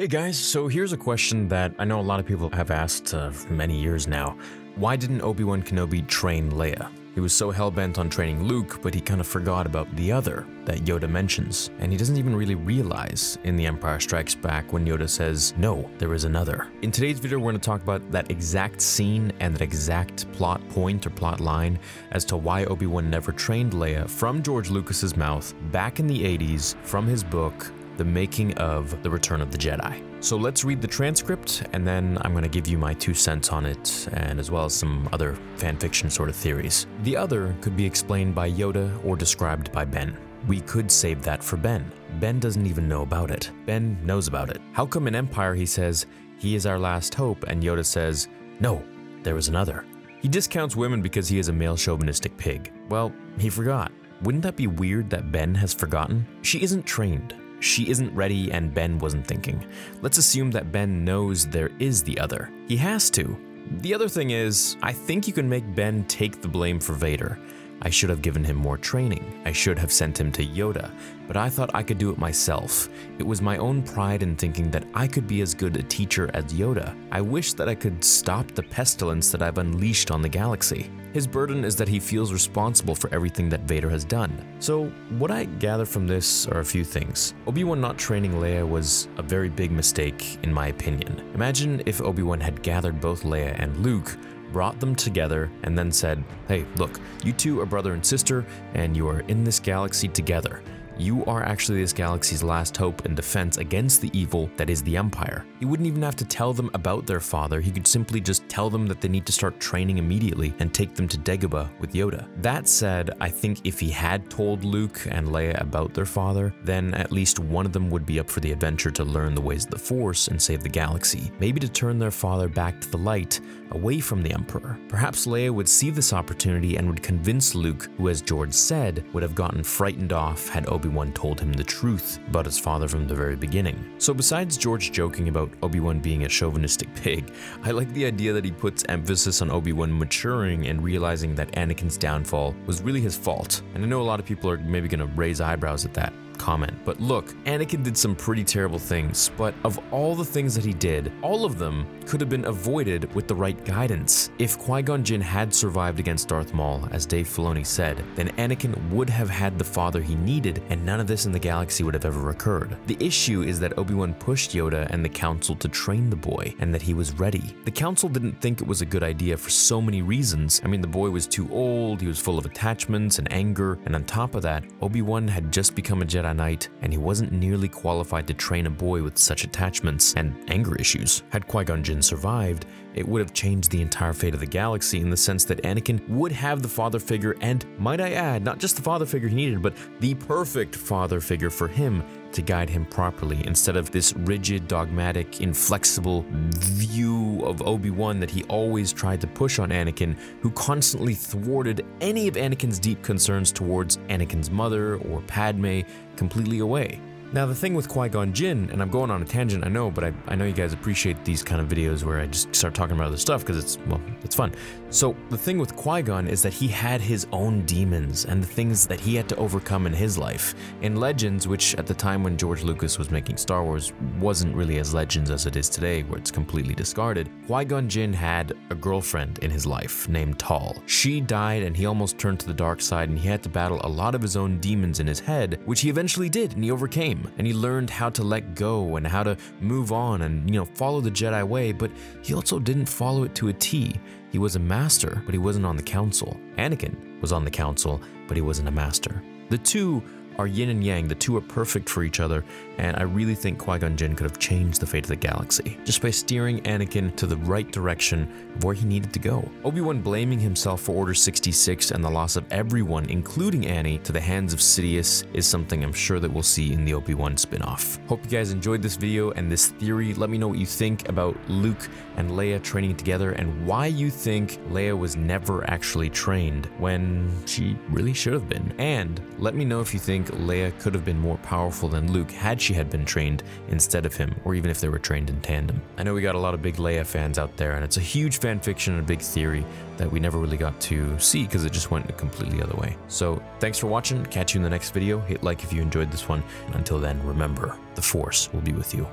Hey guys, so here's a question that I know a lot of people have asked uh, for many years now. Why didn't Obi Wan Kenobi train Leia? He was so hell bent on training Luke, but he kind of forgot about the other that Yoda mentions. And he doesn't even really realize in The Empire Strikes Back when Yoda says, No, there is another. In today's video, we're going to talk about that exact scene and that exact plot point or plot line as to why Obi Wan never trained Leia from George Lucas's mouth back in the 80s from his book, The Making of The Return of the Jedi. So let's read the transcript, and then I'm going to give you my two cents on it, and as well as some other fanfiction sort of theories. The other could be explained by Yoda or described by Ben. We could save that for Ben. Ben doesn't even know about it. Ben knows about it. How come in Empire he says, he is our last hope, and Yoda says, no, there is another? He discounts women because he is a male chauvinistic pig. Well, he forgot. Wouldn't that be weird that Ben has forgotten? She isn't trained. She isn't ready and Ben wasn't thinking. Let's assume that Ben knows there is the other. He has to. The other thing is, I think you can make Ben take the blame for Vader. I should have given him more training. I should have sent him to Yoda, but I thought I could do it myself. It was my own pride in thinking that I could be as good a teacher as Yoda. I wish that I could stop the pestilence that I've unleashed on the galaxy. His burden is that he feels responsible for everything that Vader has done. So, what I gather from this are a few things. Obi-Wan not training Leia was a very big mistake, in my opinion. Imagine if Obi-Wan had gathered both Leia and Luke brought them together, and then said, Hey, look, you two are brother and sister, and you are in this galaxy together. You are actually this galaxy's last hope and defense against the evil that is the Empire. He wouldn't even have to tell them about their father, he could simply just tell them that they need to start training immediately and take them to Dagobah with Yoda. That said, I think if he had told Luke and Leia about their father, then at least one of them would be up for the adventure to learn the ways of the Force and save the galaxy. Maybe to turn their father back to the light, away from the Emperor. Perhaps Leia would see this opportunity and would convince Luke, who, as George said, would have gotten frightened off had Obi-Wan told him the truth about his father from the very beginning. So besides George joking about Obi-Wan being a chauvinistic pig, I like the idea that he puts emphasis on Obi-Wan maturing and realizing that Anakin's downfall was really his fault. And I know a lot of people are maybe going to raise eyebrows at that comment. But look, Anakin did some pretty terrible things, but of all the things that he did, all of them could have been avoided with the right guidance. If Qui-Gon Jinn had survived against Darth Maul, as Dave Filoni said, then Anakin would have had the father he needed, and none of this in the galaxy would have ever occurred. The issue is that Obi-Wan pushed Yoda and the Council to train the boy, and that he was ready. The Council didn't think it was a good idea for so many reasons. I mean, the boy was too old, he was full of attachments and anger, and on top of that, Obi-Wan had just become a Jedi Knight, and he wasn't nearly qualified to train a boy with such attachments and anger issues. Had Qui-Gon Jinn survived, it would have changed the entire fate of the galaxy in the sense that Anakin would have the father figure, and might I add, not just the father figure he needed, but the perfect father figure for him to guide him properly instead of this rigid, dogmatic, inflexible view of Obi-Wan that he always tried to push on Anakin, who constantly thwarted any of Anakin's deep concerns towards Anakin's mother or Padme completely away. Now, the thing with Qui Gon Jinn, and I'm going on a tangent, I know, but I, I know you guys appreciate these kind of videos where I just start talking about other stuff because it's, well, it's fun. So, the thing with Qui Gon is that he had his own demons and the things that he had to overcome in his life. In Legends, which at the time when George Lucas was making Star Wars wasn't really as Legends as it is today, where it's completely discarded, Qui Gon Jinn had a girlfriend in his life named Tahl. She died and he almost turned to the dark side and he had to battle a lot of his own demons in his head, which he eventually did and he overcame and he learned how to let go and how to move on and, you know, follow the Jedi way, but he also didn't follow it to a T. He was a master, but he wasn't on the council. Anakin was on the council, but he wasn't a master. The two are yin and yang. The two are perfect for each other, and I really think Qui Gon Jinn could have changed the fate of the galaxy just by steering Anakin to the right direction of where he needed to go. Obi Wan blaming himself for Order 66 and the loss of everyone, including Annie, to the hands of Sidious is something I'm sure that we'll see in the Obi Wan spin off. Hope you guys enjoyed this video and this theory. Let me know what you think about Luke and Leia training together and why you think Leia was never actually trained when she really should have been. And let me know if you think Leia could have been more powerful than Luke had she had been trained instead of him, or even if they were trained in tandem. I know we got a lot of big Leia fans out there, and it's a huge fan fiction and a big theory that we never really got to see because it just went a completely other way. So thanks for watching. Catch you in the next video. Hit like if you enjoyed this one. Until then, remember, the Force will be with you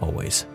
always.